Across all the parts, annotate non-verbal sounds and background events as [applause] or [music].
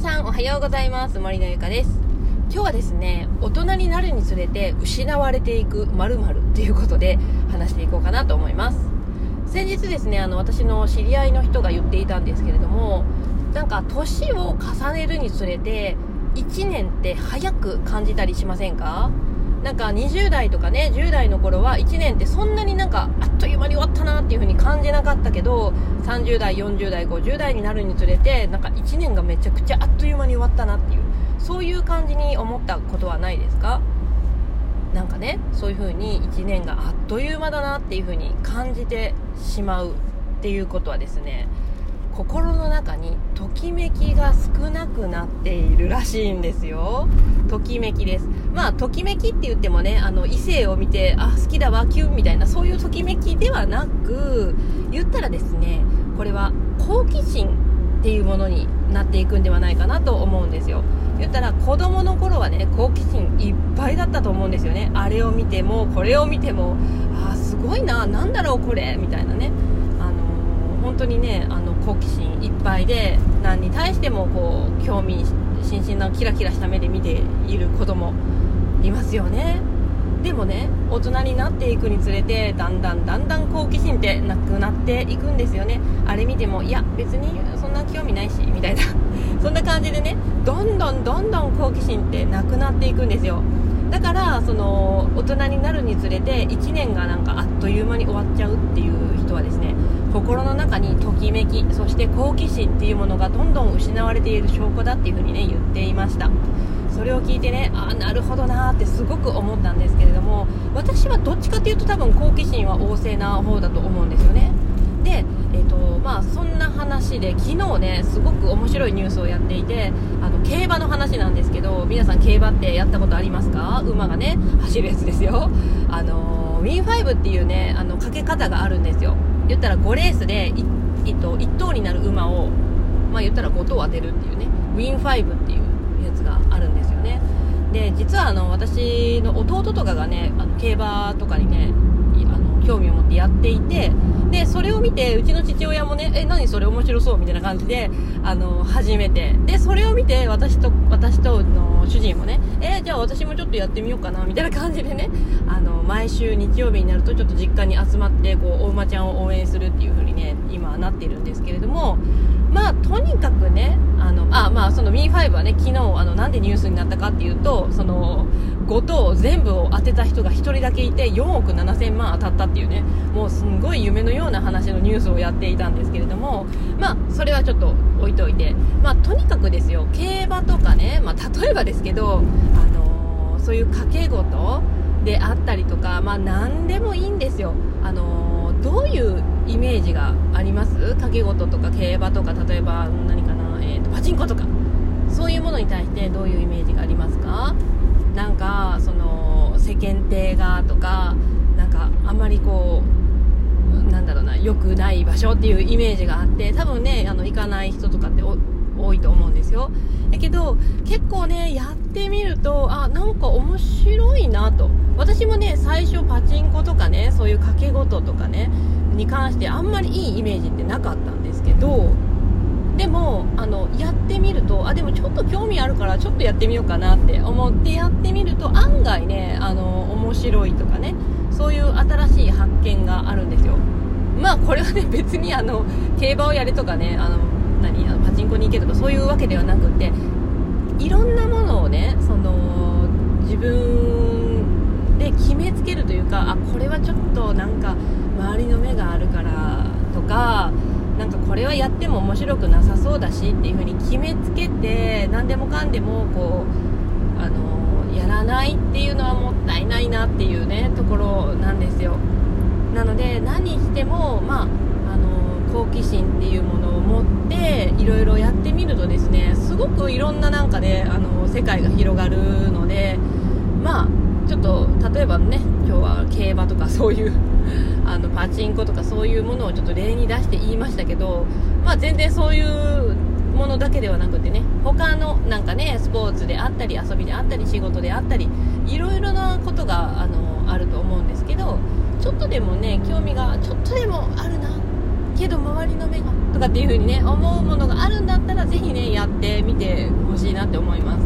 さんおはようございます。森のゆかです。今日はですね大人になるにつれて失われていくまるっていうことで話していこうかなと思います。先日ですねあの私の知り合いの人が言っていたんですけれどもなんか年を重ねるにつれて1年って早く感じたりしませんか？なんか20代とかね10代の頃は1年ってそんなになんかあっという間に終わったなっていう風に感じなかったけど30代40代50代になるにつれてなんか1年がめちゃくちゃあっという間に終わったなっていうそういう感じに思ったことはないですか？なんかねそういう風に1年があっという間だなっていう風に感じてしまうっていうことはですね心の中にときめきが少なくなっているらしいんですよ。ときめきです。まあときめきって言ってもねあの異性を見てあ好きだわキュンみたいなそういうときめきではなく言ったらですねこれは好奇心っていうものになっていくんではないかなと思うんですよ。言ったら子供の頃はね好奇心いっぱいだったと思うんですよね。あれを見てもこれを見てもあすごいな何だろうこれみたいなね。本当にねあの好奇心いっぱいで何に対してもこう興味津々なキラキラした目で見ている子供いますよね。でもね大人になっていくにつれてだんだんだんだん好奇心ってなくなっていくんですよね。あれ見てもいや別にそんな興味ないしみたいな。そんな感じでねどんどんどんどん好奇心ってなくなっていくんですよ。だからその大人になるにつれて1年がなんかあっという間に終わっちゃうっていう人はですね心の中にときめきそして好奇心っていうものがどんどん失われている証拠だっていう風にね言っていました。それを聞いてねああなるほどなーってすごく思ったんですけれども私はどっちかっていうと多分好奇心は旺盛な方だと思うんですよねで、えーとまあ、そんな話で昨日ねすごく面白いニュースをやっていてあの競馬の話なんですけど皆さん競馬ってやったことありますか？馬がね走るやつですよ。あのウィンファイブっていうねあのかけ方があるんですよ。言ったら5レースで 1, 1, 1頭になる馬を、まあ、言ったら5頭当てるっていうねウィンファイブっていうやつがあるんですよね。で実はあの私の弟とかがねあの競馬とかにね興味を持ってやっていてでそれを見てうちの父親もねえ何それ面白そうみたいな感じであの初めて。でそれを見て私と私との主人もねえじゃあ私もちょっとやってみようかなみたいな感じでねあの毎週日曜日になるとちょっと実家に集まってこうお馬ちゃんを応援するっていう風にね今なっているんですけれどもまあとにかくねあのあまあその Me5 はね昨日あのなんでニュースになったかっていうとその5等全部を当てた人が1人だけいて4億7000万当たったっていうねもうすんごい夢のような話のニュースをやっていたんですけれどもまあそれはちょっと置いといてまあとにかくですよ競馬とかね、まあ、例えばですけど、あのー、そういう賭け事であったりとかまあ何でもいいんですよ。あのー、どういうイメージがあります？賭け事とか競馬とか例えば何かな、えーとパチンコとか。そういうものに対してどういうイメージがありますか？なんかその世間体がとかなんかあんまりこう良くない場所っていうイメージがあって多分ねあの行かない人とかって多いと思うんですよ。だけど結構ねやってみるとあなんか面白いなと。私もね最初パチンコとかねそういう賭け事とかねに関してあんまりいいイメージってなかったんですけどでもあのやってみるとあでもちょっと興味あるからちょっとやってみようかなって思ってやってみると案外ねあの面白いとかねそういう新しい発見があるんですよ。まあこれはね別にあの競馬をやれとかねあの何あのパチンコに行けとかそういうわけではなくていろんなものをねその自分で決めつけるというかあこれはちょっとなんか周りの目があるからとかなんかこれはやっても面白くなさそうだしっていう風に決めつけて何でもかんでもこうあのやらないっていうのはもったいないなっていうねところまああの好奇心っていうものを持っていろいろやってみるとですねすごくいろんななんかで、あの世界が広がるのでまあちょっと例えばね今日は競馬とかそういう [laughs] あのパチンコとかそういうものをちょっと例に出して言いましたけど、まあ、全然そういうものだけではなくてね他のなんかねスポーツであったり遊びであったり仕事であったりいろいろなことがあのあると思うんですけどちょっとでもね興味がちょっとでもあるな。けど周りの目がとかっていう風にね思うものがあるんだったらぜひねやってみてほしいなって思います。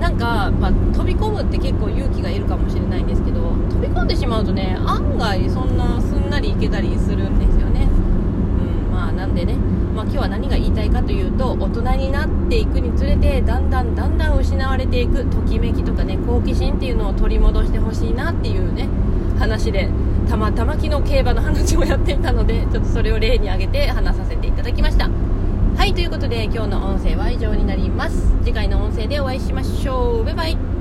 なんか、まあ、飛び込むって結構勇気がいるかもしれないんですけど飛び込んでしまうとね案外そんなすんなりいけたりするんですよね。うんまあなんでね。まあ、今日は何が言いたいかというと大人になっていくにつれてだんだんだんだん失われていくときめきとかね好奇心っていうのを取り戻してほしいなっていうね話でたまたま昨日競馬の話をやっていたのでちょっとそれを例に挙げて話させていただきました。はいということで今日の音声は以上になります。次回の音声でお会いしましょう。バイバイ。